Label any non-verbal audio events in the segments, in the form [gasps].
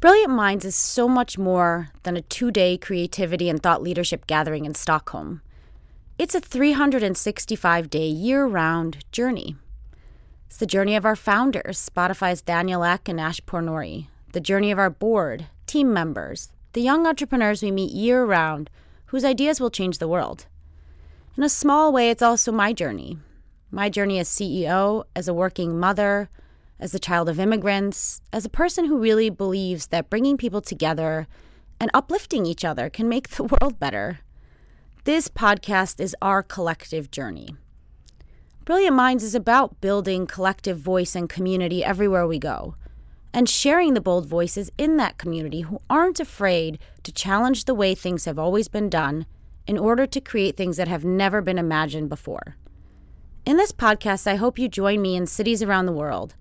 Brilliant Minds is so much more than a two day creativity and thought leadership gathering in Stockholm. It's a 365 day year round journey. It's the journey of our founders, Spotify's Daniel Ek and Ash Pournouri, the journey of our board, team members, the young entrepreneurs we meet year round whose ideas will change the world. In a small way, it's also my journey. My journey as CEO, as a working mother, as a child of immigrants, as a person who really believes that bringing people together and uplifting each other can make the [laughs] world better. This podcast is our collective journey. Brilliant Minds is about building collective voice and community everywhere we go, and sharing the bold voices in that community who aren't afraid to challenge the way things have always been done in order to create things that have never been imagined before. In this podcast, I hope you join me in cities around the world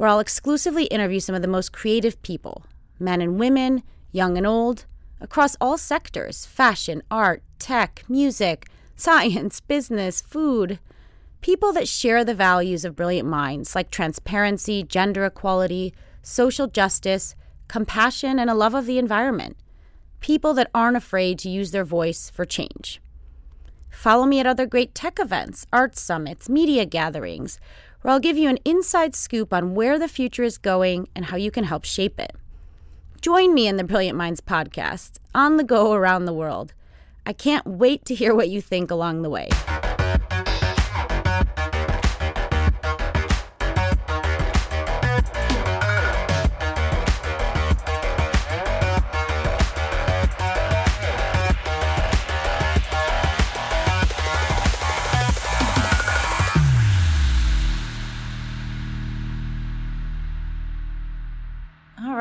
where I'll exclusively interview some of the most creative people men and women, young and old, across all sectors fashion, art, tech, music, [laughs] science, business, food. People that share the values of brilliant minds like transparency, gender equality, social justice, compassion, and a love of the environment. People that aren't afraid to use their voice for change. Follow me at other great tech events, art summits, media gatherings, where I'll give you an inside scoop on where the future is going and how you can help shape it. Join me in the Brilliant Minds podcast, on the go around the world. I can't wait to hear what you think along the way.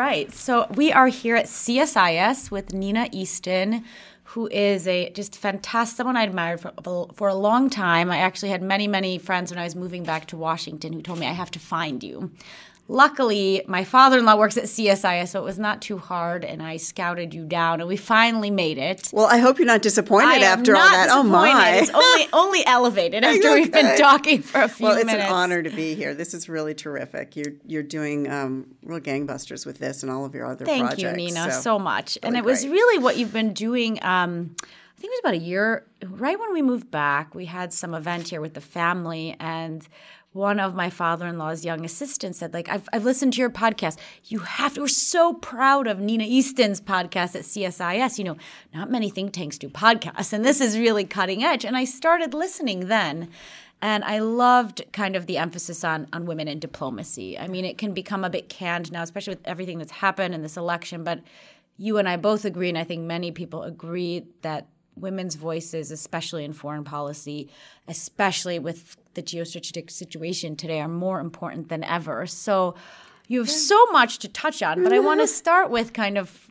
Right. So we are here at CSIS with Nina Easton, who is a just fantastic someone I admired for, for a long time. I actually had many, many friends when I was moving back to Washington who told me I have to find you. Luckily, my father in law works at CSIS, so it was not too hard, and I scouted you down, and we finally made it. Well, I hope you're not disappointed after all that. Oh, my. It's only, [laughs] only elevated after we've been talking for a few minutes. well, it's minutes. an honor to be here. This is really terrific. You're, you're doing um, real gangbusters with this and all of your other Thank projects. Thank you, Nina, so, so much. Really and it great. was really what you've been doing. Um, I think it was about a year, right when we moved back, we had some event here with the family, and one of my father-in-law's young assistants said like I've, I've listened to your podcast you have to we're so proud of nina easton's podcast at csis you know not many think tanks do podcasts and this is really cutting edge and i started listening then and I loved kind of the emphasis on on women in diplomacy. I mean, it can become a bit canned now, especially with everything that's happened in this election. But you and I both agree, and I think many people agree that women's voices, especially in foreign policy, especially with the geostrategic situation today, are more important than ever. So you have so much to touch on, but I want to [laughs] start with kind of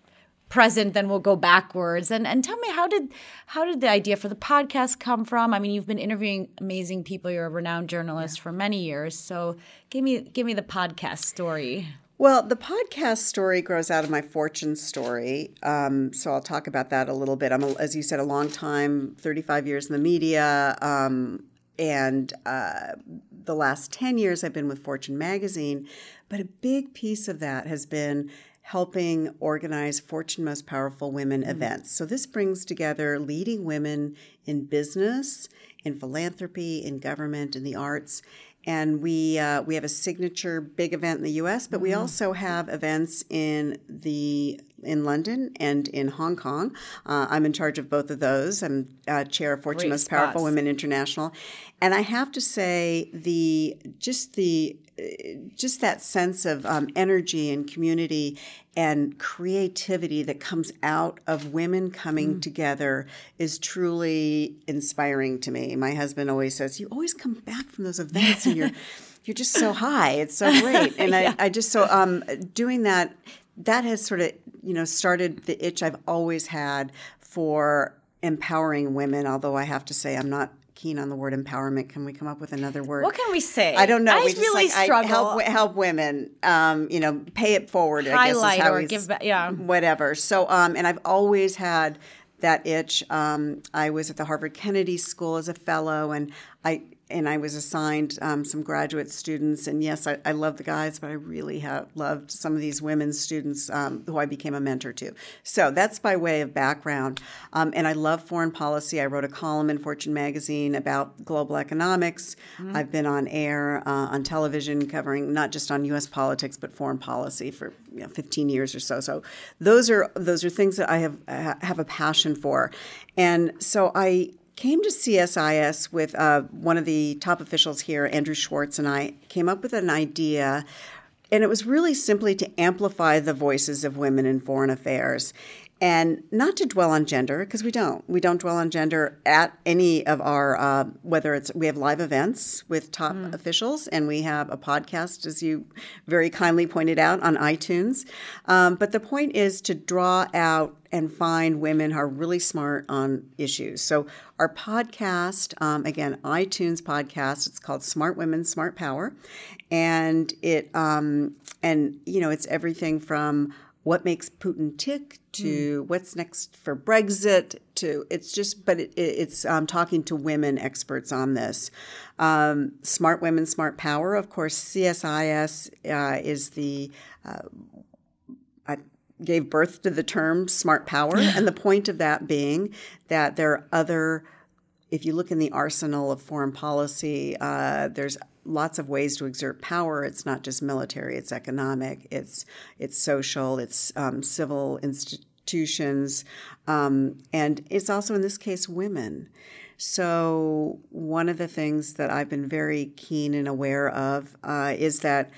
present then we'll go backwards. And and tell me how did how did the idea for the podcast come from? I mean you've been interviewing amazing people. You're a renowned journalist yeah. for many years. So give me give me the podcast story well, the podcast story grows out of my fortune story. Um, so I'll talk about that a little bit. I'm, a, as you said, a long time, 35 years in the media. Um, and uh, the last 10 years I've been with Fortune magazine. But a big piece of that has been helping organize Fortune Most Powerful Women mm-hmm. events. So this brings together leading women in business, in philanthropy, in government, in the arts and we uh, we have a signature big event in the U.S., but mm-hmm. we also have events in the in London and in Hong Kong. Uh, I'm in charge of both of those. I'm uh, chair of Fortune Great Most spots. Powerful Women International, and I have to say the just the just that sense of um, energy and community and creativity that comes out of women coming mm. together is truly inspiring to me. My husband always says, "You always come back from those events and you're [laughs] you're just so high. It's so great." [laughs] And yeah. I, I just so um, doing that that has sort of you know started the itch I've always had for empowering women. Although I have to say, I'm not keen on the word empowerment. Can we come up with another word? What can we say? I don't know. I we really just, like, struggle. help help women. Um, you know, pay it forward. Highlight I guess is how or give back. Yeah, whatever. So, um, and I've always had that itch. Um, I was at the Harvard Kennedy School as a fellow, and I and I was assigned um, some graduate students. And yes, I, I, love the guys, but I really have loved some of these women students um, who I became a mentor to. So that's by way of background. Um, and I love foreign policy. I wrote a column in Fortune magazine about global economics. Mm-hmm. I've been on air, uh, on television, covering not just on U.S. politics but foreign policy for you know, 15 years or so. So those are those are things that I have have a passion for. And so I came to CSIS with uh, one of the top officials here, Andrew Schwartz, and I came up with an idea. And it was really simply to amplify the voices of women in foreign affairs and not to dwell on gender because we don't. We don't dwell on gender at any of our uh, whether it's we have live events with top mm. officials and we have a podcast as you very kindly pointed out on itunes. Um, but the point is to draw out and find women who are really smart on issues. So our podcast um, again itunes podcast it's called smart women smart power. And it um, and you know it's everything from what makes Putin tick to mm. what's next for Brexit to it's just but it, it's um, talking to women experts on this. Um, smart women, smart power. Of course, CSIS uh, is the uh, I gave birth to the term smart power, [laughs] and the point of that being that there are other. If you look in the arsenal of foreign policy, uh, there's lots of ways to exert power. It's not just military; it's economic, it's it's social, it's um, civil institutions, um, and it's also in this case women. So one of the things that I've been very keen and aware of uh, is that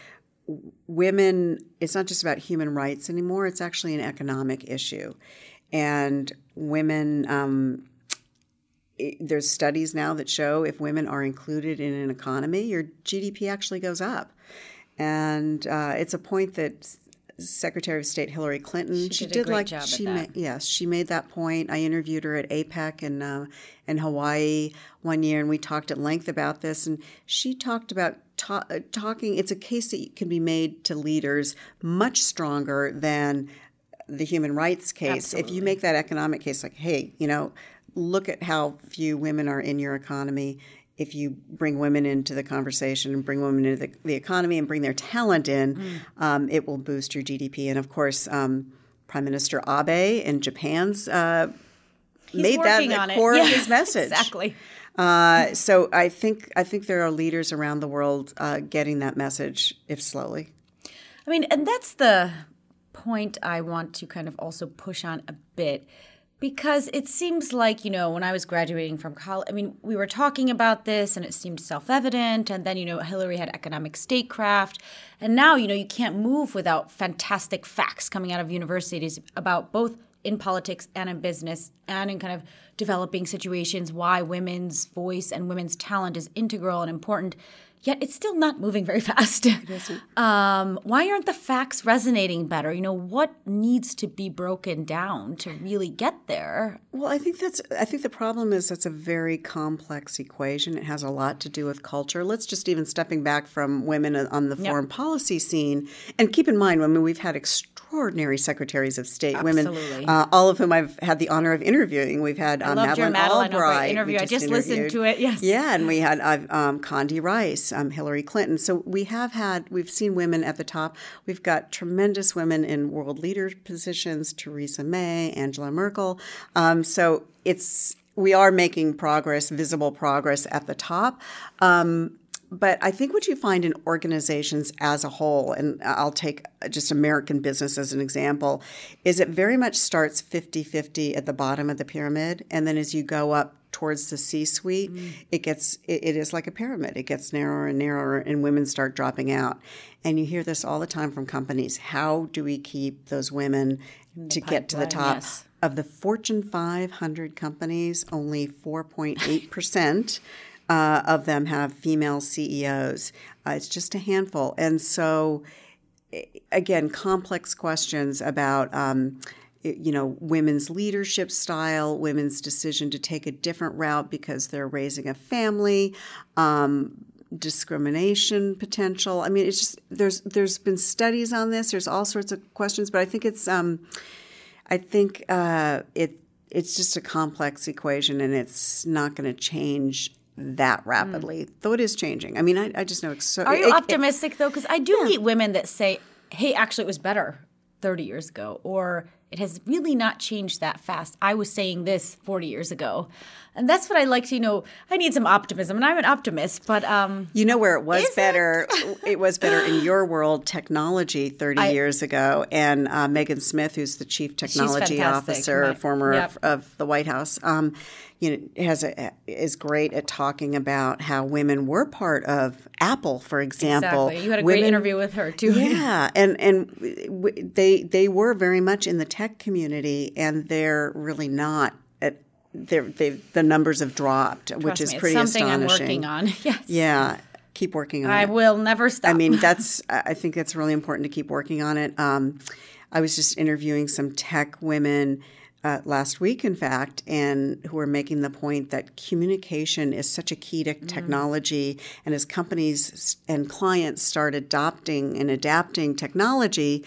women. It's not just about human rights anymore; it's actually an economic issue, and women. Um, there's studies now that show if women are included in an economy, your GDP actually goes up. And uh, it's a point that Secretary of State Hillary Clinton she, she did, did like she made yes she made that point. I interviewed her at APEC in uh, in Hawaii one year, and we talked at length about this. And she talked about ta- uh, talking. It's a case that can be made to leaders much stronger than the human rights case. Absolutely. If you make that economic case, like, hey, you know, look at how few women are in your economy. If you bring women into the conversation and bring women into the, the economy and bring their talent in, mm. um, it will boost your GDP. And of course, um, Prime Minister Abe in Japan's uh, made that the core yeah, of his message. [laughs] exactly. Uh, so I think I think there are leaders around the world uh, getting that message, if slowly. I mean, and that's the point I want to kind of also push on a bit because it seems like, you know, when I was graduating from college, I mean, we were talking about this and it seemed self evident. And then, you know, Hillary had economic statecraft. And now, you know, you can't move without fantastic facts coming out of universities about both in politics and in business and in kind of developing situations why women's voice and women's talent is integral and important yet it's still not moving very [laughs] fast. Um, why aren't the facts resonating better? You know, what needs to be broken down to really get there? Well, I think that's. I think the problem is that's a very complex equation. It has a lot to do with culture. Let's just even stepping back from women on the foreign yep. policy scene, and keep in mind, mean, we've had extraordinary secretaries of state, Absolutely. women, uh, all of whom I've had the honor of interviewing. We've had um, Madeleine, Madeleine Albright. interview. I just listened to it. Yes. Yeah, and we had uh, um, Condi Rice um, Hillary Clinton. So we have had, we've seen women at the top. We've got tremendous women in world leader positions Theresa May, Angela Merkel. Um, so it's, we are making progress, visible progress at the top. Um, but I think what you find in organizations as a whole, and I'll take just American business as an example, is it very much starts 50 50 at the bottom of the pyramid. And then as you go up towards the C suite, mm. it gets it, it is like a pyramid. It gets narrower and narrower, and women start dropping out. And you hear this all the time from companies. How do we keep those women to get to the top? Yes. Of the Fortune 500 companies, only 4.8 percent. [laughs] Uh, of them have female CEOs. Uh, it's just a handful. And so, again, complex questions about um, you know, women's leadership style, women's decision to take a different route because they're raising a family, um, discrimination potential. I mean, it's just there's there's been studies on this. There's all sorts of questions, but I think it's um, I think uh, it it's just a complex equation, and it's not going to change that rapidly, though it is changing. I mean, I, I just know it's so. Are you it- it- optimistic though? Because I do meet women that say, "Hey, actually, it was better 30 years ago," or "It has really not changed that fast." I was saying this 40 years ago, and that's what I like to you know. I need some optimism, and I'm an optimist, but um, You know where it was Is it? better? It? was better in [gasps] your world, technology, 30 years ago. And uh, Megan Smith, who's the chief technology officer, My- former yep. of, of the White House, um, you know, has a, is great at talking about how women were part of Apple, for example. exactly. You had a great interview with her too. Yeah, and and w- they they were very much in the tech community, and they're really not. At, they're, they the numbers have dropped, which is me, pretty something astonishing. I'm working on. [laughs] Yes. Yeah, keep working on I it. I will never stop. I mean, that's [laughs] I I think that's really important to keep working on it. Um, I was just interviewing some tech women uh, last week, in fact, and who are making the point that communication is such a key to technology. And as companies and clients start adopting and adapting technology,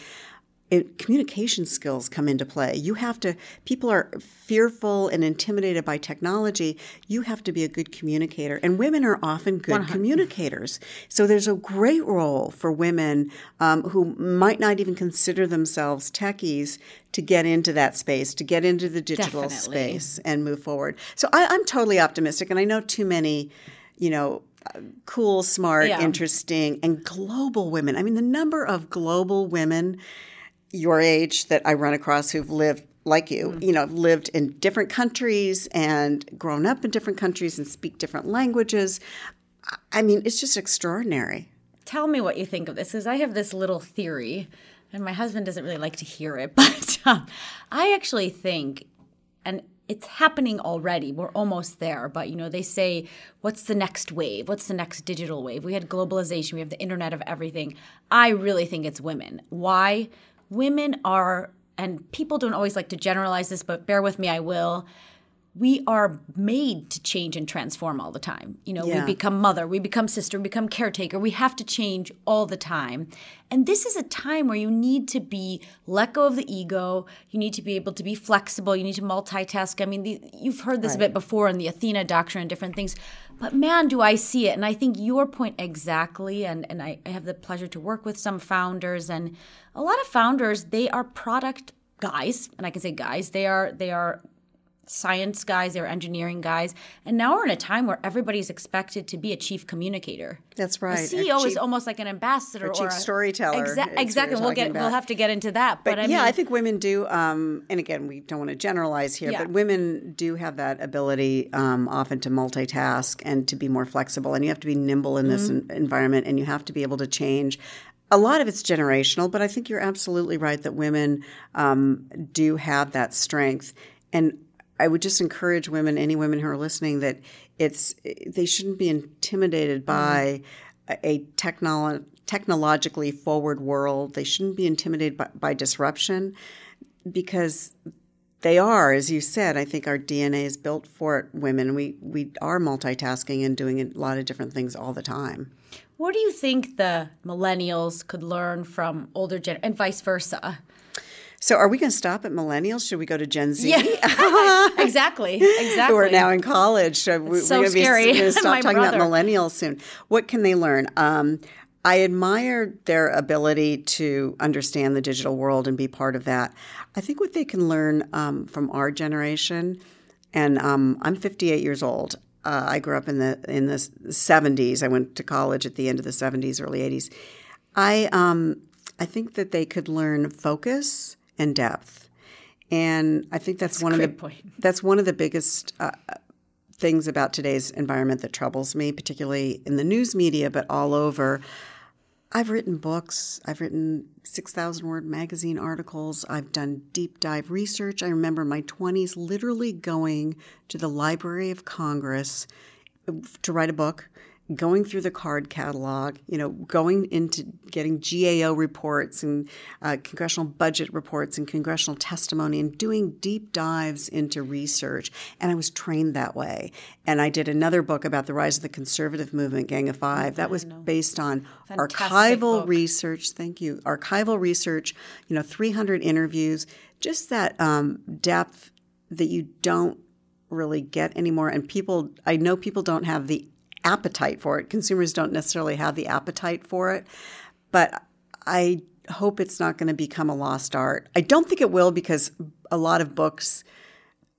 it, communication skills come into play. You have to, people are fearful and intimidated by technology. You have to be a good communicator. And women are often good communicators. So there's a great role for women um, who might not even consider themselves techies to get into that space, to get into the digital Definitely. space and move forward. So I, I'm totally optimistic. And I know too many, you know, uh, cool, smart, Yeah. interesting, and global women. I mean, the number of global women your age that I run across who've lived like you, Mm. you know, lived in different countries and grown up in different countries and speak different languages. I- I mean, it's just extraordinary. Tell me what you think of this, because I have this little theory, and my husband doesn't really like to hear it, [laughs] but um, I actually think, and it's happening already. We're almost there, but you know, they say, "What's the next wave? What's the next digital wave?" We had globalization. We have the internet of everything. I really think it's women. Why? Women are, and people don't always like to generalize this, but bear with me, I will we are made to change and transform all the time. You know, Yeah. we become mother, we become sister, we become caretaker. We have to change all the time. And this is a time where you need to be let go of the ego. You need to be able to be flexible. You need to multitask. I mean, the, you've heard this a bit before in the Athena doctrine and different things. But man, do I see it. And I think your point exactly. And, and I, I have the pleasure to work with some founders. And a lot of founders, they are product guys. And I can say guys, they are, they are science guys, they're engineering guys. And now we're in a time where everybody's expected to be a chief communicator. That's right. A. CEO is chief- almost like an ambassador a chief or a storyteller is Exa- exactly. We'll get we'll have to get into that. But, But I yeah, mean, I think women do. Um, and again, we don't want to generalize here, Yeah. but women do have that ability um, often to multitask and to be more flexible. And you have to be nimble in this Mm-hmm. en- environment, and you have to be able to change. A lot of it's generational, but I think you're absolutely right that women um, do have that strength. And I would just encourage women, any women who are listening, that it's they shouldn't be intimidated mm-hmm. by a a technolo- technologically forward world. They shouldn't be intimidated by, by disruption because they are, as you said. I think our DNA is built for it, women. We we are multitasking and doing a lot of different things all the time. what do you think the millennials could learn from older gen and vice versa? So, are we going to stop at millennials? Should we go to Gen Z? Yeah, [laughs] exactly. Exactly. who are now in college. So we, so we're going to stop talking brother. about millennials soon. What can they learn? Um, I admire their ability to understand the digital world and be part of that. I think what they can learn um, from our generation, and um, I'm 58 years old. Uh, I grew up in the in the 70s. I went to college at the end of the 70s, early 80s. I um, I think that they could learn focus and depth, and I think that's, one of the point. [laughs] that's one of the biggest uh, things about today's environment that troubles me, particularly in the news media, but all over. I've written books. I've written 6,000 word magazine articles. I've done deep dive research. I remember in my 20s literally going to the Library of Congress to write a book, going through the card catalog, you know, going into getting GAO reports and uh, congressional budget reports and congressional testimony and doing deep dives into research. And I was trained that way. And I did another book about the rise of the conservative movement, Gang of Five. That was based on Fantastic archival book. research. Thank you. Archival research, you know, 300 interviews, just that um, depth that you don't really get anymore. And people, I know people don't have the appetite for it. Consumers don't necessarily have the appetite for it. But I hope it's not going to become a lost art. I don't think it will because a lot of books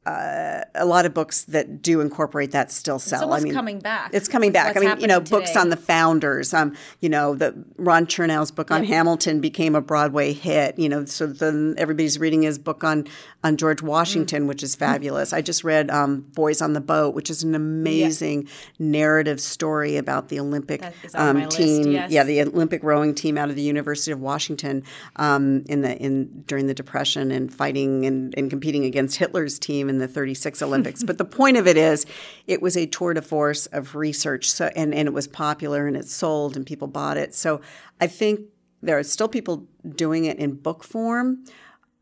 uh, a lot of books that do incorporate that still sell. I mean, coming back. It's coming back. I mean, you know, books on the founders. Um, you know, the Ron Chernow's book on Yep. Hamilton became a Broadway hit. You know, so then everybody's reading his book on on George Mm. Washington, which is fabulous. I just read um, Boys on the Boat, which is an amazing narrative story about the Olympic on um, team. yes. Yeah, the Olympic rowing team out of the University of Washington um, in the in during the Depression and fighting and, and competing against Hitler's team in the 36 Olympics. but the point of it is, it was a tour de force of research. So and and it was popular and it sold and people bought it. So I think there are still people doing it in book form.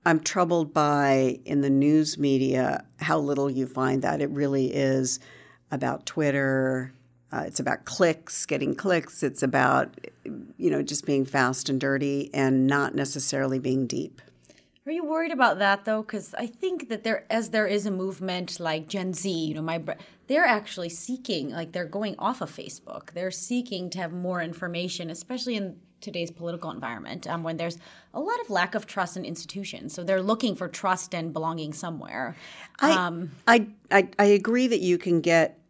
I'm troubled by in the news media how little you find that. It really is about Twitter. Uh, it's about clicks, getting clicks. It's about you know just being fast and dirty and not necessarily being deep. Are you worried about that though? Because I think that there, as there is a movement like Gen Z, you know, my they're actually seeking, like they're going off of Facebook. They're seeking to have more information, especially in today's political environment, um, when there's a lot of lack of trust in institutions. So they're looking for trust and belonging somewhere. I, I, I, I agree that you can get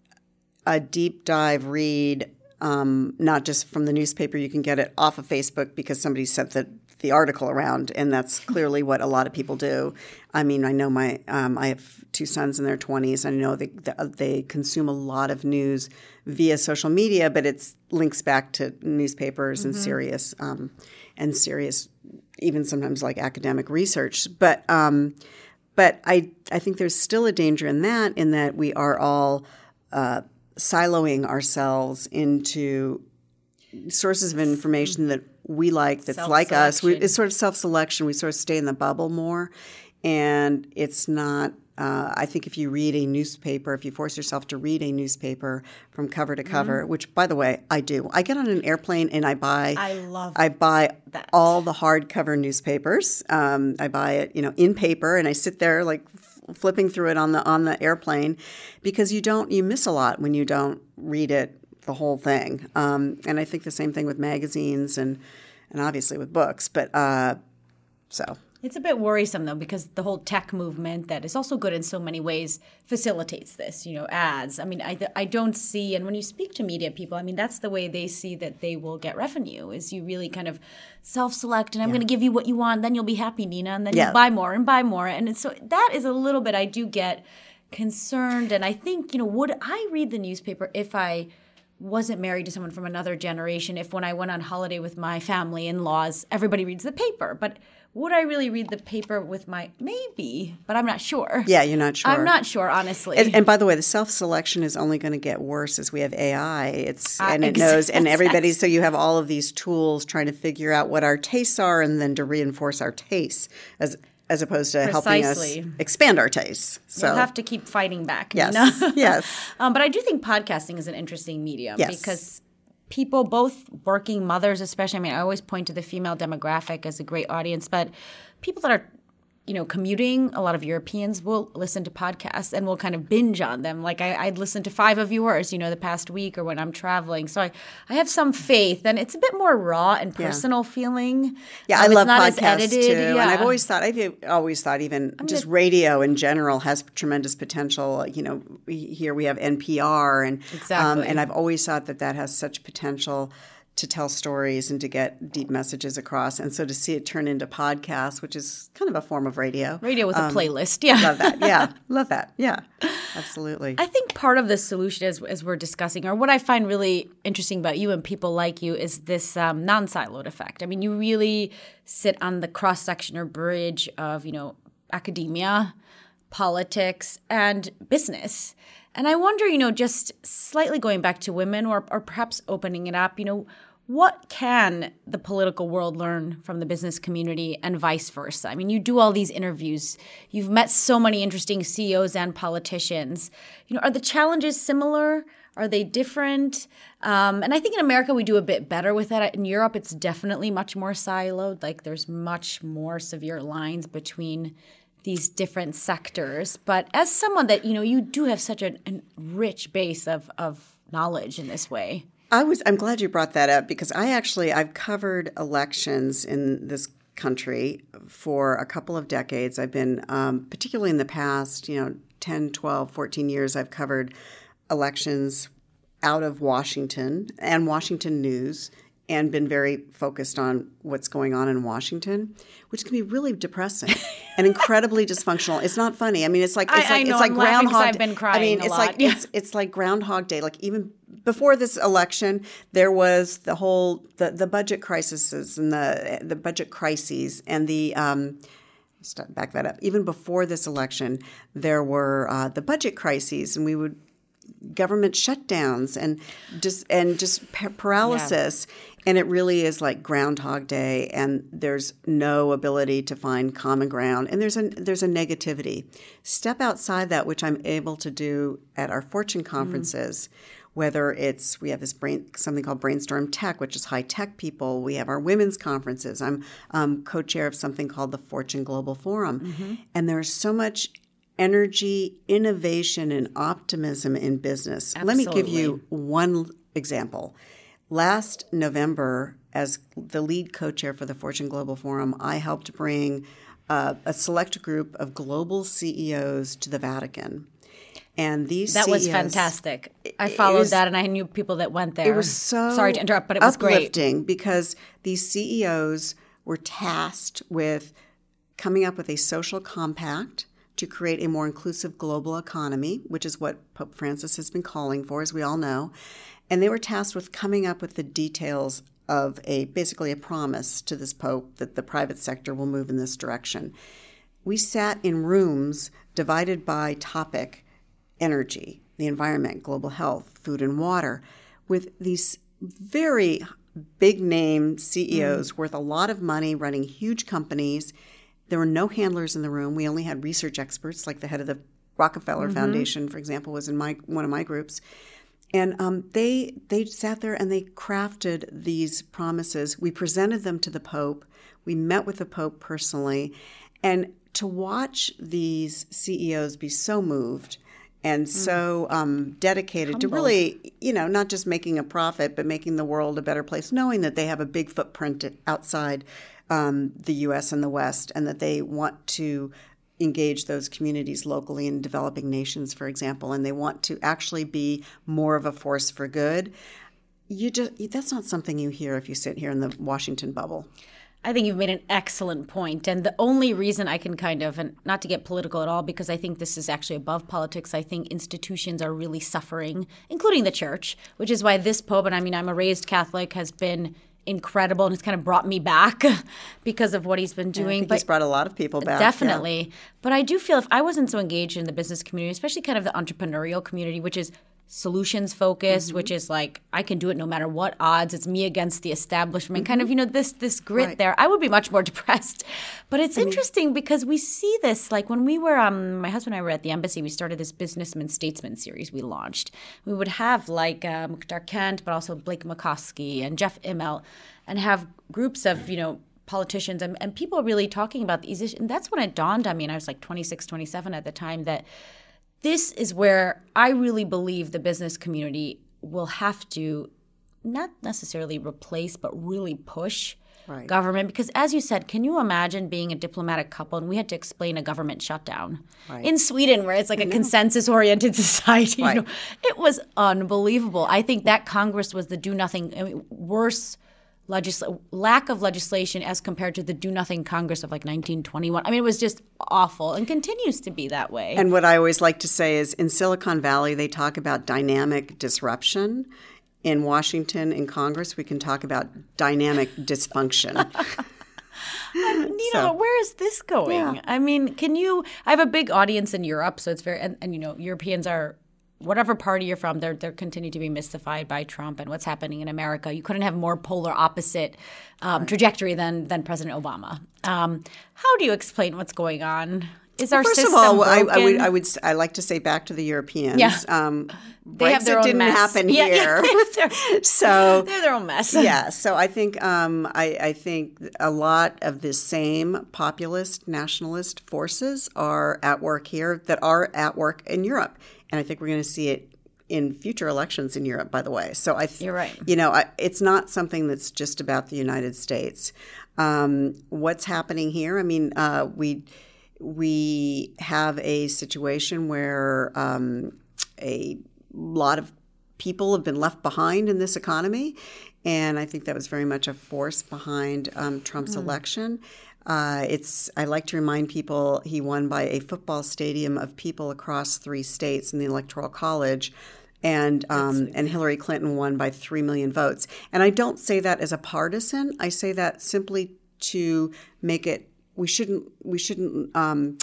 a deep dive read, um, not just from the newspaper. You can get it off of Facebook because somebody sent the the article around, and that's clearly what a lot of people do. I mean, I know my um, I have two sons in their twenties. I know they they consume a lot of news via social media, but it's links back to newspapers and serious um, and serious, even sometimes like academic research. But um, but I I think there's still a danger in that in that we are all uh, siloing ourselves into sources of information that we like that's like us. We, it's sort of self selection. We sort of stay in the bubble more, and it's not. Uh, I think if you read a newspaper, if you force yourself to read a newspaper from cover to cover, which by the way I do, I get on an airplane and I buy. I love I buy that. all the hardcover newspapers. Um, I buy it, you know, in paper, and I sit there like f- flipping through it on the on the airplane because you don't you miss a lot when you don't read it the whole thing. Um, and I think the same thing with magazines and and obviously with books. But uh, so It's a bit worrisome though because the whole tech movement that is also good in so many ways facilitates this. You know, ads. I mean, I I don't see, and when you speak to media people, I mean, that's the way they see that they will get revenue. Is you really kind of self-select, and I'm going to give you what you want, then you'll be happy, Nina, and then Yeah. you buy more and buy more, and so that is a little bit I do get concerned, and I think you know, would I read the newspaper if I wasn't married to someone from another generation if when I went on holiday with my family in laws, everybody reads the paper. But would I really read the paper with my maybe, but I'm not sure. yeah, you're not sure. I'm not sure, honestly. And, and by the way, the self selection is only going to get worse as we have AI. It's Uh, and it ex- knows and everybody. So you have all of these tools trying to figure out what our tastes are and then to reinforce our tastes as as opposed to helping us expand our tastes. So You'll have to keep fighting back. yes, [laughs] yes, Um, but I do think podcasting is an interesting medium Yes. because people, both working mothers, especially, I mean, I always point to the female demographic as a great audience, but people that are, you know, commuting, a lot of Europeans will listen to podcasts and will kind of binge on them. Like I, I'd listen to five of yours, you know, the past week or when I'm traveling. So I, I have some faith and it's a bit more raw and personal feeling. yeah. Um, I love podcasts too, and I've always thought I've always thought even just radio in general has tremendous potential. You know, we- here we have NPR, and um, Exactly. and I've always thought that that has such potential. To tell stories and to get deep messages across, and so to see it turn into podcasts, which is kind of a form of radio, radio with a playlist. Yeah. Love that. Yeah. [laughs] Love that. Yeah. Absolutely. I think part of the solution, as, as we're discussing, or what I find really interesting about you and people like you, is this um, non-siloed effect. I mean, you really sit on the cross section or bridge of, you know, academia, politics, and business. And I wonder, you know, just slightly going back to women, or or perhaps opening it up, you know. What can the political world learn from the business community and vice versa? I mean, you do all these interviews. You've met so many interesting CEOs and politicians. You know, are the challenges similar? Are they different? Um, and I think in America we do a bit better with that. In Europe, it's definitely much more siloed. Like there's much more severe lines between these different sectors. But as someone that you know, you do have such a, rich base of of knowledge in this way. I was. I'm glad you brought that up because I actually I've covered elections in this country for a couple of decades. I've been, um, particularly in the past, you know, 10, 12, 14 years, I've covered elections out of Washington and Washington news and been very focused on what's going on in Washington, which can be really depressing [laughs] and incredibly dysfunctional. It's not funny. I mean, it's like it's I, like I know, it's like I'm laughing 'cause Groundhog. I've been crying I mean, it's like Yeah. it's it's like Groundhog Day. Like even before this election, there was the whole the the budget crises and the the budget crises and the. Um, back that up. Even before this election, there were uh, the budget crises, and we would government shutdowns and just and just pa- paralysis and it really is like groundhog day and there's no ability to find common ground and there's a there's a negativity. Step outside that which i'm able to do at our fortune conferences whether it's we have this brain something called brainstorm tech which is high tech people. We have our women's conferences. I'm um, co-chair of something called the fortune global forum. And there's so much energy, innovation, and optimism in business. Let me give you one example. Last November, as the lead co chair for the Fortune Global Forum, I helped bring uh, a select group of global CEOs to the Vatican. And these That was fantastic. I followed was- that, and I knew people that went there. it was so sorry to interrupt, but it was great. uplifting because these CEOs were tasked with coming up with a social compact to create a more inclusive global economy, which is what Pope Francis has been calling for, as we all know. And they were tasked with coming up with the details of a basically a promise to this Pope that the private sector will move in this direction. We sat in rooms divided by topic energy, the environment, global health, food and water, with these very big name CEOs mm. worth a lot of money running huge companies. There were no handlers in the room. We only had research experts, like the head of the Rockefeller mm-hmm. Foundation, for example, was in my one of my groups. And um, they they sat there and they crafted these promises. We presented them to the Pope. We met with the Pope personally, and to watch these CEOs be so moved and so um, dedicated to really, you know, not just making a profit, but making the world a better place, knowing that they have a big footprint outside um, the U.S. and the West, and that they want to engage those communities locally in developing nations, for example, and they want to actually be more of a force for good. You just that's not something you hear if you sit here in the Washington bubble. I think you've made an excellent point. And the only reason I can kind of, and not to get political at all, because I think this is actually above politics, I think institutions are really suffering, including the church, which is why this Pope, and I mean, I'm a raised Catholic, has been incredible and it's kind of brought me back [laughs] because of what he's been doing. but he's brought a lot of people back. yeah. Definitely. But I do feel if I wasn't so engaged in the business community, especially kind of the entrepreneurial community, which is solutions focused, Mm-hmm. which is like I can do it no matter what odds. It's me against the establishment. Kind of, you know, this this grit Mm-hmm. Right. there. I would be much more [laughs] depressed. But it's interesting because we see this like when we were um my husband and I were at the embassy, we started this businessman statesman series we launched. We would have like uh, Muhtar Kent, but also Blake Mycoskie and Jeff Immelt and have groups of, you know, politicians and, and people really talking about these issues. And that's when it dawned on me, and I was like 26, 27 at the time, that this is where I really believe the business community will have to not necessarily replace, but really push Right. government. Because as you said, can you imagine being a diplomatic couple and we had to explain a government shutdown in Sweden, where it's like a consensus oriented [laughs] society? You know, it was unbelievable. I think that Congress was the do nothing, I mean, worse legisl- lack of legislation as compared to the do nothing Congress of like 1921. I mean, it was just awful and continues to be that way. And what I always like to say is in Silicon Valley, they talk about dynamic disruption. In Washington, in Congress, we can talk about dynamic dysfunction. [laughs] you know, where is this going? I mean, can you? I have a big audience in Europe, so it's very, and, and you know, Europeans are. Whatever party you're from, they're they're continue to be mystified by Trump and what's happening in America. You couldn't have more polar opposite um, trajectory than than President Obama. Um, how do you explain what's going on Is our First system of all, I? I would I would I like to say back to the Europeans. Yeah. Um, they Brexit have their own didn't mess. happen Yeah, yeah, here. [laughs] they're, so they're their own mess. [laughs] yeah, so I think um, I, I think a lot of the same populist nationalist forces are at work here that are at work in Europe, and I think we're going to see it in future elections in Europe. By the way, so I th- You're right. You know, I, it's not something that's just about the United States. Um, what's happening here? I mean, uh, we we have a situation where um, a lot of people have been left behind in this economy. And I think that was very much a force behind um, Trump's election. Uh, it's I like to remind people he won by a football stadium of people across three states in the Electoral College, and um, and Hillary Clinton won by three million votes. And I don't say that as a partisan. I say that simply to make it. We shouldn't. We shouldn't. Um,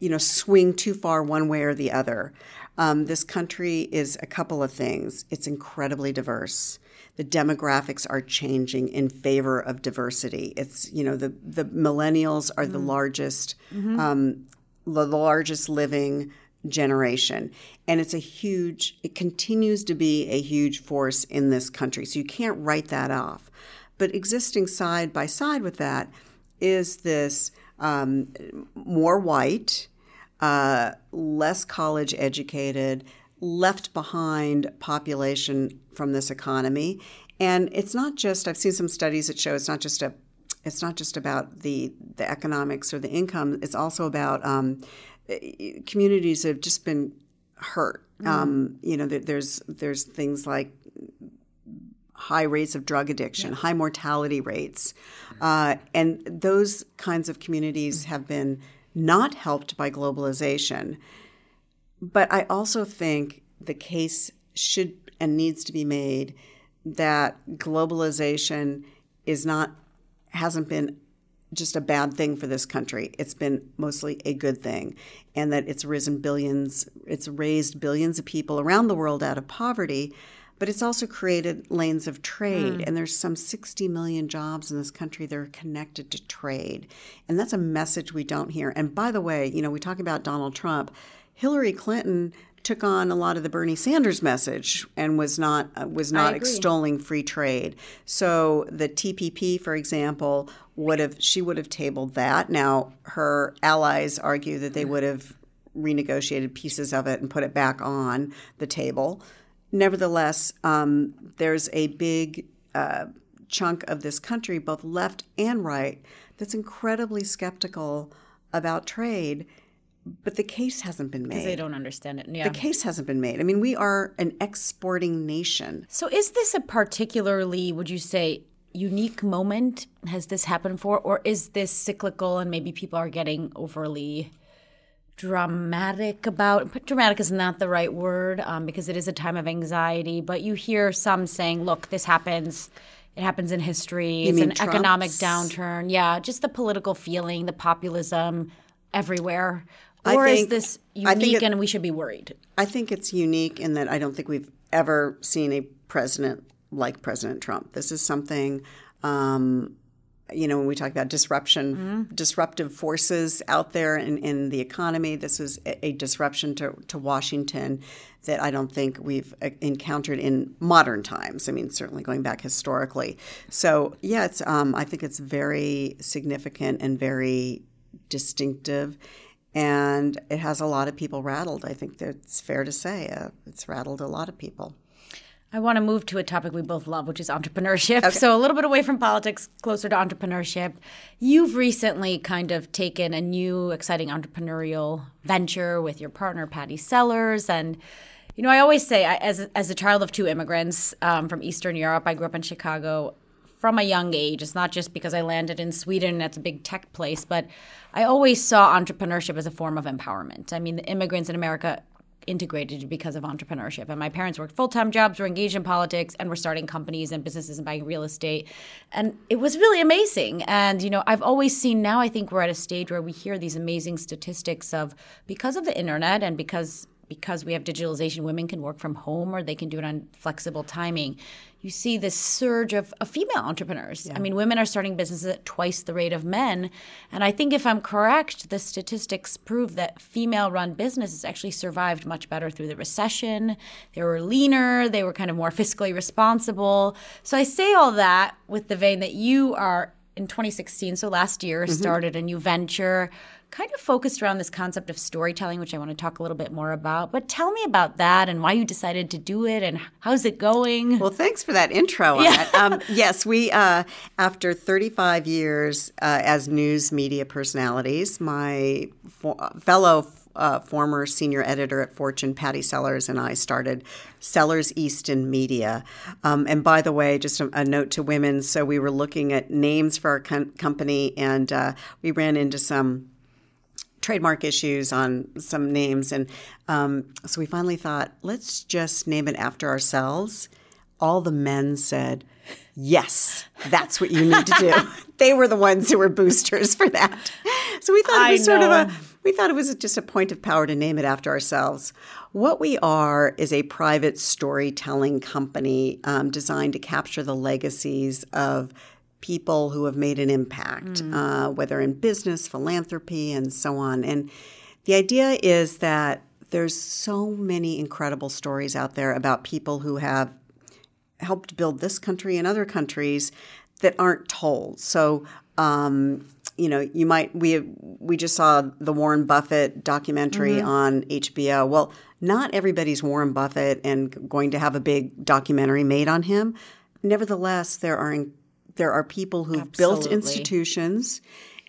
you know, swing too far one way or the other. Um, this country is a couple of things. It's incredibly diverse. The demographics are changing in favor of diversity. It's you know the the millennials are the largest, um, the largest living generation, and it's a huge. It continues to be a huge force in this country. So you can't write that off. But existing side by side with that is this um, more white, uh, less college educated, left behind population from this economy. And it's not just, I've seen some studies that show it's not just a it's not just about the the economics or the income. It's also about um, communities that have just been hurt. Um, you know, there, there's there's things like high rates of drug addiction, high mortality rates, uh, and those kinds of communities have been not helped by globalization. But I also think the case should and needs to be made that globalization is not hasn't been just a bad thing for this country. It's been mostly a good thing, and that it's risen billions, it's raised billions of people around the world out of poverty, but it's also created lanes of trade. Mm. And there's some 60 million jobs in this country that are connected to trade. And that's a message we don't hear. And by the way, you know, we talk about Donald Trump. Hillary Clinton took on a lot of the Bernie Sanders message and was not uh, was not extolling free trade. So the TPP, for example, would have she would have tabled that. Now her allies argue that they would have renegotiated pieces of it and put it back on the table. Nevertheless, um, there's a big uh, chunk of this country, both left and right, that's incredibly skeptical about trade. But the case hasn't been made. They don't understand it. Yeah. The case hasn't been made. I mean, we are an exporting nation. So is this a particularly, would you say, unique moment? Has this happened for, or is this cyclical and maybe people are getting overly dramatic about? But dramatic is not the right word um, because it is a time of anxiety. But you hear some saying, "Look, this happens." It happens in history. it's mean an economic downturn. Yeah, just the political feeling, the populism everywhere. I Or is think- this I think unique it- and we should be worried? I think it's unique in that I don't think we've ever seen a president like President Trump. This is something, um, you know, when we talk about disruption, disruptive forces out there in, in the economy, this is a, a disruption to, to Washington that I don't think we've uh, encountered in modern times. I mean, certainly going back historically. So, yeah, it's. Um, I think it's very significant and very distinctive and it has a lot of people rattled. I think that's fair to say. Uh, it's rattled a lot of people. I want to move to a topic we both love, which is entrepreneurship. So, a little bit away from politics, closer to entrepreneurship. You've recently kind of taken a new, exciting entrepreneurial venture with your partner, Patty Sellers. And, you know, I always say, I, as, as a child of two immigrants um, from Eastern Europe, I grew up in Chicago from a young age. It's not just because I landed in Sweden, that's a big tech place, but I always saw entrepreneurship as a form of empowerment. I mean, the immigrants in America integrated because of entrepreneurship. And my parents worked full time jobs, were engaged in politics, and were starting companies and businesses and buying real estate. And it was really amazing. And, you know, I've always seen now, I think we're at a stage where we hear these amazing statistics of because of the internet and because because we have digitalization, women can work from home or they can do it on flexible timing. You see this surge of, of female entrepreneurs. Yeah. I mean, women are starting businesses at twice the rate of men. And I think if I'm correct, the statistics prove that female run businesses actually survived much better through the recession. They were leaner, they were kind of more [laughs] fiscally responsible. So I say all that with the vein that you are in 2016, so last year, mm-hmm. started a new venture kind of focused around this concept of storytelling, which I want to talk a little bit more about. But tell me about that and why you decided to do it and how's it going? Well, thanks for that intro. Yeah. Um, [laughs] yes, we, uh, after 35 years uh, as news media personalities, my fo- fellow uh, former senior editor at Fortune, Patty Sellers, and I started Sellers Easton Media. Um, and by the way, just a, a, note to women so we were looking at names for our com- company, and uh, we ran into some trademark issues on some names. And um, so we finally thought, let's just name it after ourselves. All the men said, yes, that's what you need to do. [laughs] they were the ones who were boosters for that. So we thought it was sort of a we thought it was just a point of power to name it after ourselves. What we are is a private storytelling company um, designed to capture the legacies of people who have made an impact, mm. uh, whether in business, philanthropy, and so on. And the idea is that there's so many incredible stories out there about people who have helped build this country and other countries that aren't told. So, um, you know, you might we we just saw the Warren Buffett documentary mm-hmm. on HBO. Well, not everybody's Warren Buffett and going to have a big documentary made on him. Nevertheless, there are there are people who've Absolutely. built institutions.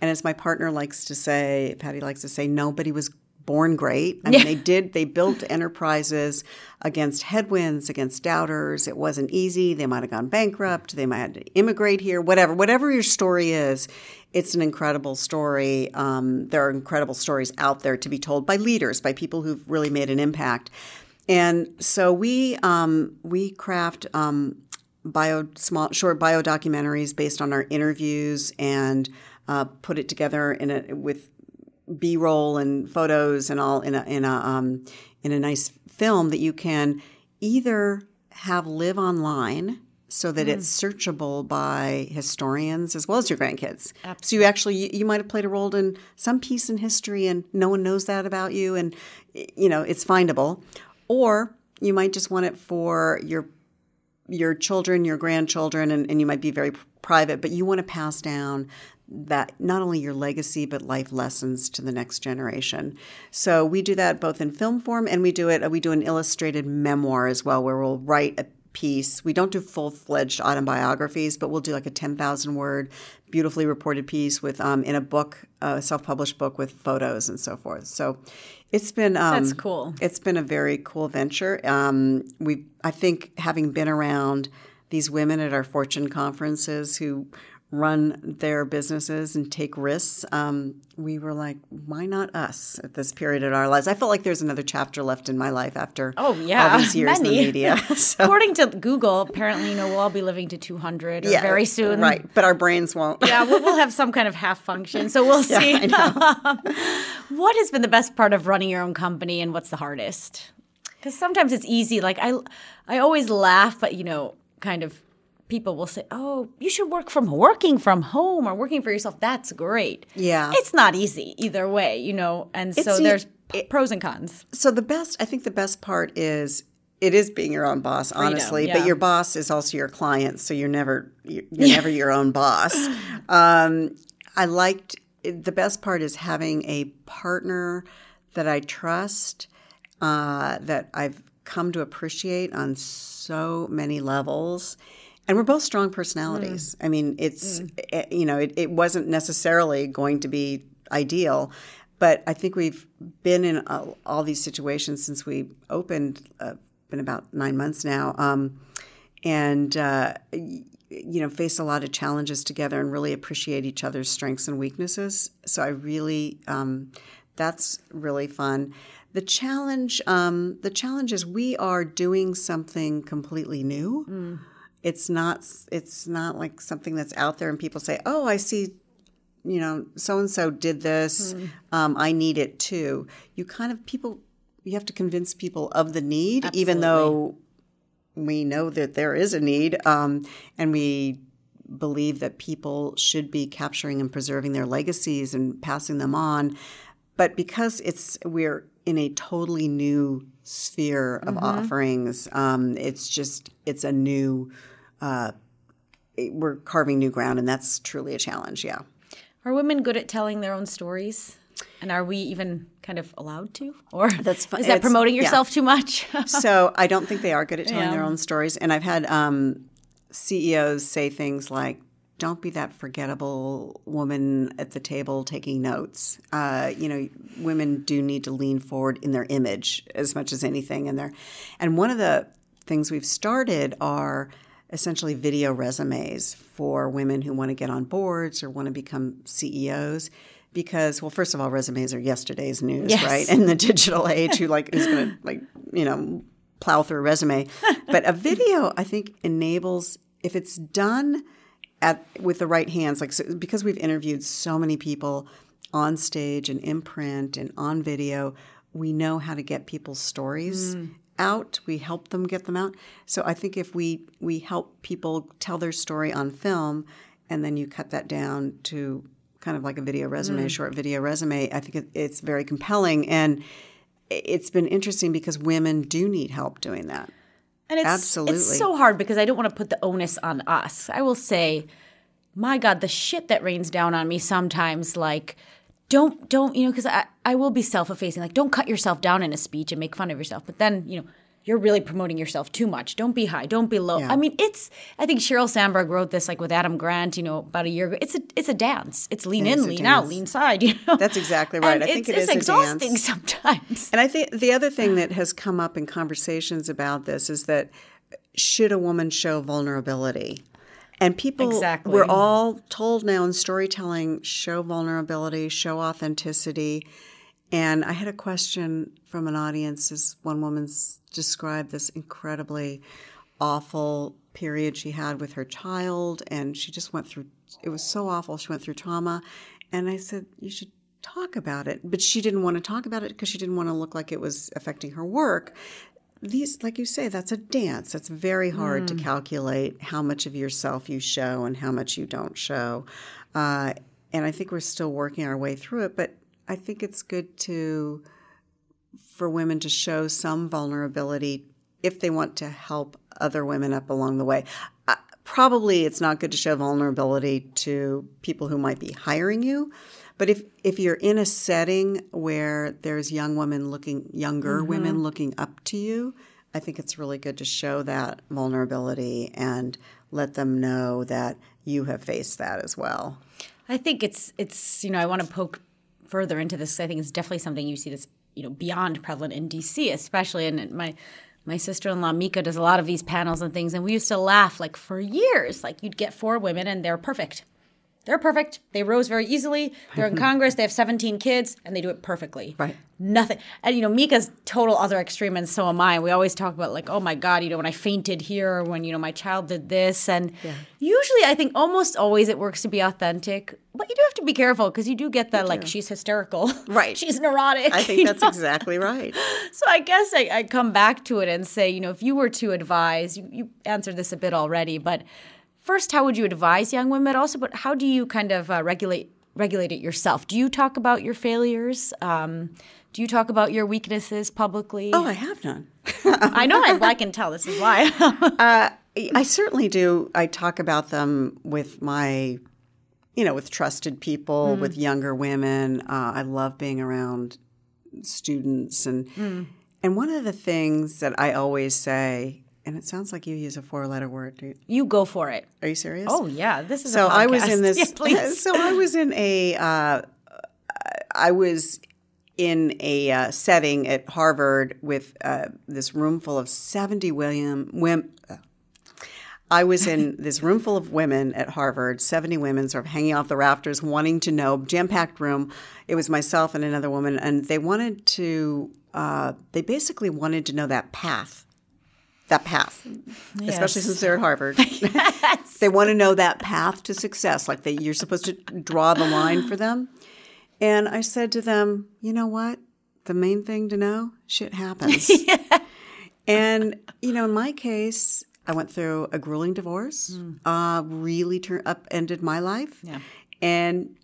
And as my partner likes to say, Patty likes to say, nobody was born great. I mean, they did, they built enterprises against headwinds, against doubters. It wasn't easy. They might have gone bankrupt. They might have to immigrate here, whatever. Whatever your story is, it's an incredible story. Um, there are incredible stories out there to be told by leaders, by people who've really made an impact. And so we um, we craft um, bio small short bio documentaries based on our interviews and uh, put it together in a with B roll and photos and all in a in a um, in a nice film that you can either have live online so that mm. it's searchable by historians as well as your grandkids. Absolutely. So you actually you, you, might have played a role in some piece in history and no one knows that about you and you know it's findable or you might just want it for your your children, your grandchildren, and, and you might be very private, but you want to pass down that not only your legacy but life lessons to the next generation. So we do that both in film form and we do it we do an illustrated memoir as well where we'll write a piece. We don't do full-fledged autobiographies, but we'll do like a 10,000 word beautifully reported piece with um, in a book, a self-published book with photos and so forth. So it's been um, that's cool. It's been a very cool venture. Um, we, I think, having been around these women at our Fortune conferences who run their businesses and take risks, um, we were like, why not us at this period in our lives? I felt like there's another chapter left in my life after oh yeah all these years Many. in the media. [laughs] [laughs] So. According to Google, apparently, you know, we'll all be living to 200 yeah, very soon. Right, but our brains won't. yeah, we'll, we'll have [laughs] some kind of half function, so we'll see. Yeah, what has been the best part of running your own company, and what's the hardest? Because sometimes it's easy. Like I, I always laugh, but you know, kind of people will say, "Oh, you should work from working from home or working for yourself." That's great. Yeah, it's not easy either way, you know. And so there's it, pros and cons. So the best, I think, the best part is it is being your own boss, Freedom, honestly. Yeah. But your boss is also your client, so you're never you're, yeah. never your own boss. [laughs] Um, I liked the best part is having a partner that I trust, uh, that I've come to appreciate on so many levels and we're both strong personalities. Mm. I mean, it's mm. it, eh, you know, it, it, wasn't necessarily going to be ideal, but I think we've been in all, all these situations since we opened. Uh, been about nine months now, um, and uh, you know, face a lot of challenges together and really appreciate each other's strengths and weaknesses. So I really, um, that's really fun. The challenge, um, the challenge is we are doing something completely new. Mm it's not it's not like something that's out there and people say, "Oh, I see you know, so and so did this. Mm. Um, I need it too. You kind of people you have to convince people of the need, even though we know that there is a need, um, and we believe that people should be capturing and preserving their legacies and passing them on. But because it's we're in a totally new sphere of offerings, um, it's just it's a new. Uh, it- we're carving new ground, and that's truly a challenge. Yeah. Are women good at telling their own stories? And are we even kind of allowed to? Or That's fu- is that it's- promoting yeah. yourself too much? [laughs] so I don't think they are good at telling their own stories. And I've had um, CEOs say things like, "Don't be that forgettable woman at the table taking notes." Uh, you know, women do need to lean forward in their image as much as anything. And their, and one of the things we've started are essentially video resumes for women who want to get on boards or want to become CEOs. Because, well, first of all, resumes are yesterday's news, Yes. right? In the digital [laughs] age, who like is going to like you know plow through a resume, [laughs] but a video I think enables if it's done at with the right hands, like so, because we've interviewed so many people on stage and in print and on video, we know how to get people's stories mm. Out. We help them get them out. So I think if we we help people tell their story on film, and then you cut that down to kind of like a video resume, a short video resume, I think it, it's very compelling and. It's been interesting because women do need help doing that. And it's Absolutely. it's so hard because I don't want to put the onus on us. I will say, my God, the shit that rains down on me sometimes, like don't don't you know because I I will be self effacing, like don't cut yourself down in a speech and make fun of yourself, but then you know. You're really promoting yourself too much. Don't be high. Don't be low. I mean, it's. I think Sheryl Sandberg wrote this like with Adam Grant, you know, about a year ago. It's a it's a dance. It's lean It in, lean out, lean side. [laughs] You know, That's exactly right. And I think it's, it is it's exhausting dance. sometimes. And I think the other thing that has come up in conversations about this is that should a woman show vulnerability? And people, Exactly. we're all told now in storytelling, show vulnerability, show authenticity. And I had a question from an audience as one woman's described this incredibly awful period she had with her child. And she just went through, it was so awful. She went through trauma. And I said, you should talk about it. But she didn't want to talk about it because she didn't want to look like it was affecting her work these like you say that's a dance. It's very hard to calculate how much of yourself you show and how much you don't show. Uh, and i think we're still working our way through it but i think it's good to for women to show some vulnerability if they want to help other women up along the way. Uh, probably it's not good to show vulnerability to people who might be hiring you but if if you're in a setting where there's young women looking younger mm-hmm. women looking up to you, I think it's really good to show that vulnerability and let them know that you have faced that as well. I think it's it's you know I want to poke further into this. I think it's definitely something you see that's you know beyond prevalent in DC, especially. And my my sister in law Mika does a lot of these panels and things, and we used to laugh like for years. Like you'd get four women and they're perfect. They're perfect. They rose very easily. They're in [laughs] Congress. They have 17 kids, and they do it perfectly. Right. Nothing. And you know, Mika's total other extreme, and so am I. We always talk about like, oh my God, you know, when I fainted here, or when you know my child did this, and usually I think almost always it works to be authentic, but you do have to be careful because you do get that like she's hysterical, [laughs] Right. she's neurotic. I think that's know? exactly right. [laughs] So I guess I, I come back to it and say, you know, if you were to advise, you, you answered this a bit already, but first, how would you advise young women? Also, but how do you kind of uh, regulate regulate it yourself? Do you talk about your failures? Um, do you talk about your weaknesses publicly? Oh, I have none. [laughs] I know. I, I can tell. This is why. [laughs] I certainly do. I talk about them with my, you know, with trusted people, with younger women. Uh, I love being around students, and and one of the things that I always say, and it sounds like you use a four-letter word. Do you- go for it. Are you serious? Oh yeah, this is. so a I was in this. [laughs] Yeah, please. [laughs] So I was in a. Uh, I was in a uh, setting at Harvard with uh, this room full of seventy William women. I was in [laughs] this room full of women at Harvard, 70 women sort of hanging off the rafters, wanting to know, jam packed room. It was myself and another woman, and they wanted to, uh, they basically wanted to know that path. That path, especially since they're at Harvard. [laughs] they want to know that path to success, like that you're supposed to draw the line for them. And I said to them, you know what? the main thing to know shit happens. [laughs] And, you know, in my case, I went through a grueling divorce, uh, really tur- upended my life. Yeah. And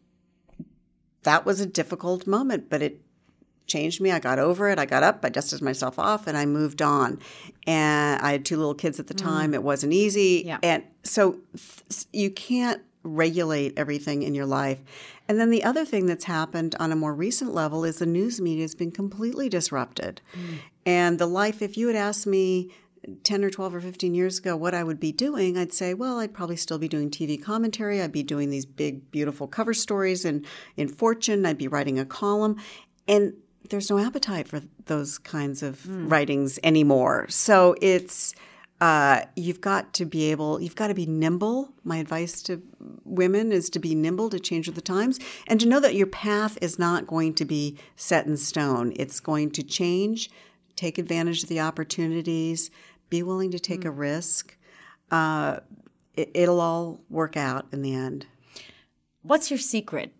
that was a difficult moment, but it changed me. I got over it. I got up, I dusted myself off, and I moved on. And I had two little kids at the mm. time. It wasn't easy. Yeah. And so th- you can't regulate everything in your life. And then the other thing that's happened on a more recent level is the news media has been completely disrupted. Mm. And the life, if you had asked me 10 or 12 or 15 years ago what I would be doing, I'd say, well, I'd probably still be doing TV commentary. I'd be doing these big, beautiful cover stories in, in Fortune. I'd be writing a column. And there's no appetite for those kinds of writings anymore. So it's, uh, you've got to be able, you've got to be nimble. My advice to women is to be nimble to change with the times and to know that your path is not going to be set in stone. It's going to change. Take advantage of the opportunities. Be willing to take a risk. Uh, it, it'll all work out in the end. What's your secret?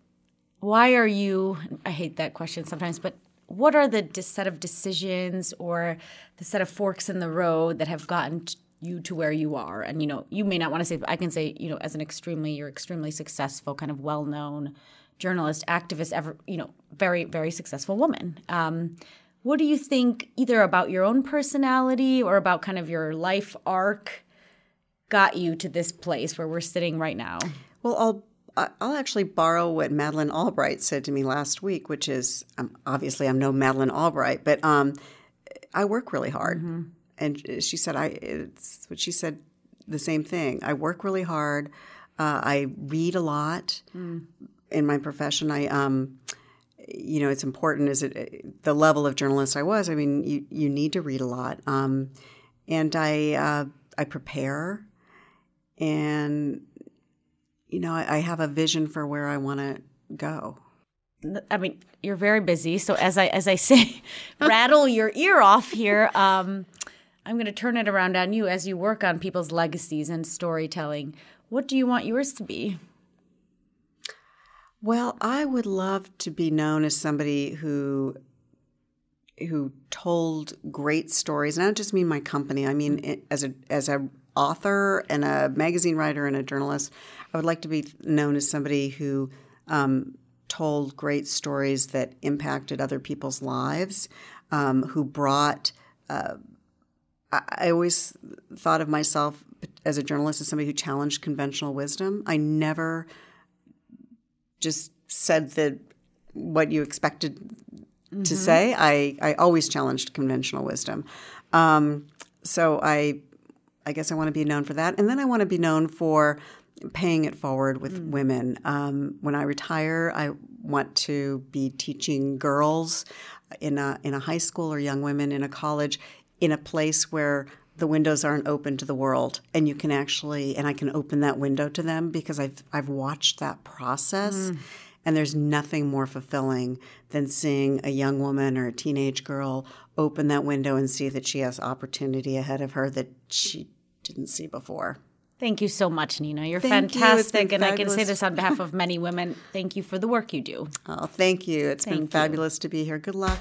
Why are you? I hate that question sometimes, but what are the set of decisions or the set of forks in the road that have gotten you to where you are? And you know, you may not want to say, but I can say, you know, as an extremely, you're extremely successful, kind of well-known journalist, activist, ever, you know, very, very successful woman. Um, what do you think, either about your own personality or about kind of your life arc, got you to this place where we're sitting right now? Well, I'll I'll actually borrow what Madeleine Albright said to me last week, which is um, obviously I'm no Madeleine Albright, but um, I work really hard, and she said I it's what she said the same thing. I work really hard. Uh, I read a lot in my profession. I um, you know, it's important as it, the level of journalist I was. I mean, you you need to read a lot, um, and I uh, I prepare, and you know, I, I have a vision for where I want to go. I mean, you're very busy. So as I as I say, [laughs] rattle your ear off here. Um, I'm going to turn it around on you as you work on people's legacies and storytelling. What do you want yours to be? Well, I would love to be known as somebody who who told great stories, and I don't just mean my company. I mean as a as a author and a magazine writer and a journalist. I would like to be known as somebody who um, told great stories that impacted other people's lives, um, who brought. Uh, I, I always thought of myself as a journalist as somebody who challenged conventional wisdom. I never just said that what you expected to say. I, I always challenged conventional wisdom. Um, so I I guess I want to be known for that. And then I want to be known for paying it forward with women. Um, when I retire, I want to be teaching girls in a in a high school or young women in a college in a place where the windows aren't open to the world and you can actually and I can open that window to them because I've I've watched that process and there's nothing more fulfilling than seeing a young woman or a teenage girl open that window and see that she has opportunity ahead of her that she didn't see before. Thank you so much, Nina. You're Thank you. Fantastic. And I can say this on behalf of many women. Thank you for the work you do. [laughs] Oh, thank you. It's Thank been you. fabulous to be here. Good luck.